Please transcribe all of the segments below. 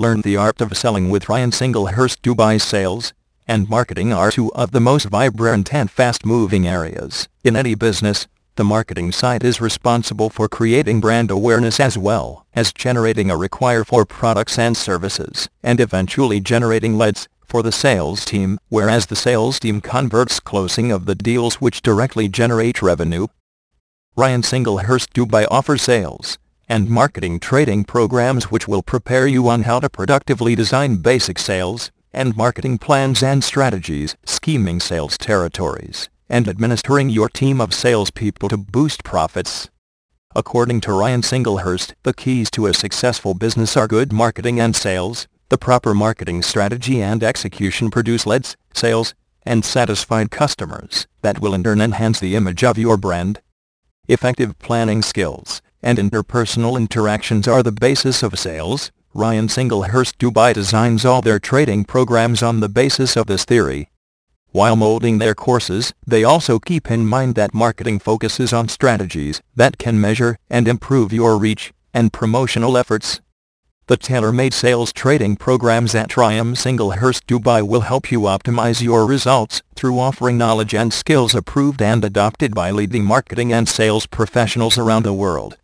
Learn the art of selling with Ryan Singlehurst Dubai Sales and marketing are two of the most vibrant and fast-moving areas in any business. The marketing side is responsible for creating brand awareness as well as generating a require for products and services, and eventually generating leads for the sales team, whereas the sales team converts closing of the deals which directly generate revenue. Ryan Singlehurst Dubai offers sales and marketing trading programs which will prepare you on how to productively design basic sales and marketing plans and strategies, scheming sales territories, and administering your team of salespeople to boost profits. According to Ryan Singlehurst, the keys to a successful business are good marketing and sales. The proper marketing strategy and execution produce leads, sales, and satisfied customers that will in turn enhance the image of your brand. Effective planning skills and interpersonal interactions are the basis of sales. Ryan Singlehurst Dubai designs all their trading programs on the basis of this theory. While molding their courses, they also keep in mind that marketing focuses on strategies that can measure and improve your reach and promotional efforts. The tailor-made sales trading programs at Ryan Singlehurst Dubai will help you optimize your results through offering knowledge and skills approved and adopted by leading marketing and sales professionals around the world.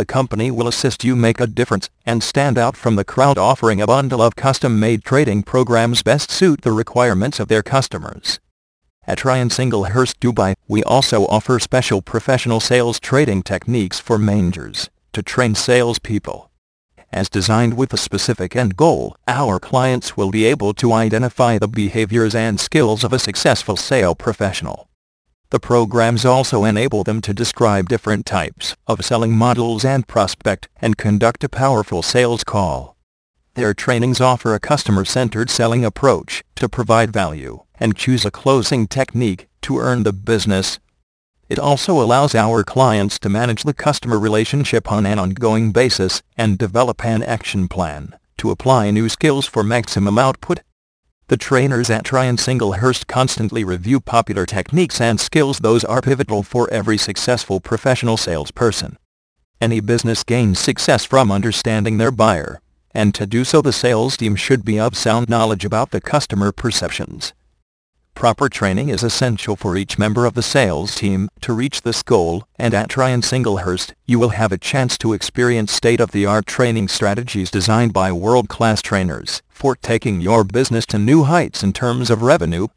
The company will assist you make a difference and stand out from the crowd offering a bundle of custom-made trading programs best suit the requirements of their customers. At Ryan Singlehurst Dubai, we also offer special professional sales trading techniques for managers to train salespeople. As designed with a specific end goal, our clients will be able to identify the behaviors and skills of a successful sale professional. The programs also enable them to describe different types of selling models and prospect and conduct a powerful sales call. Their trainings offer a customer-centered selling approach to provide value and choose a closing technique to earn the business. It also allows our clients to manage the customer relationship on an ongoing basis and develop an action plan to apply new skills for maximum output. The trainers at Ryan Singlehurst constantly review popular techniques and skills those are pivotal for every successful professional salesperson. Any business gains success from understanding their buyer, and to do so the sales team should be of sound knowledge about the customer perceptions, Proper training is essential for each member of the sales team. To reach this goal, and at Ryan Singlehurst, you will have a chance to experience state-of-the-art training strategies designed by world-class trainers for taking your business to new heights in terms of revenue,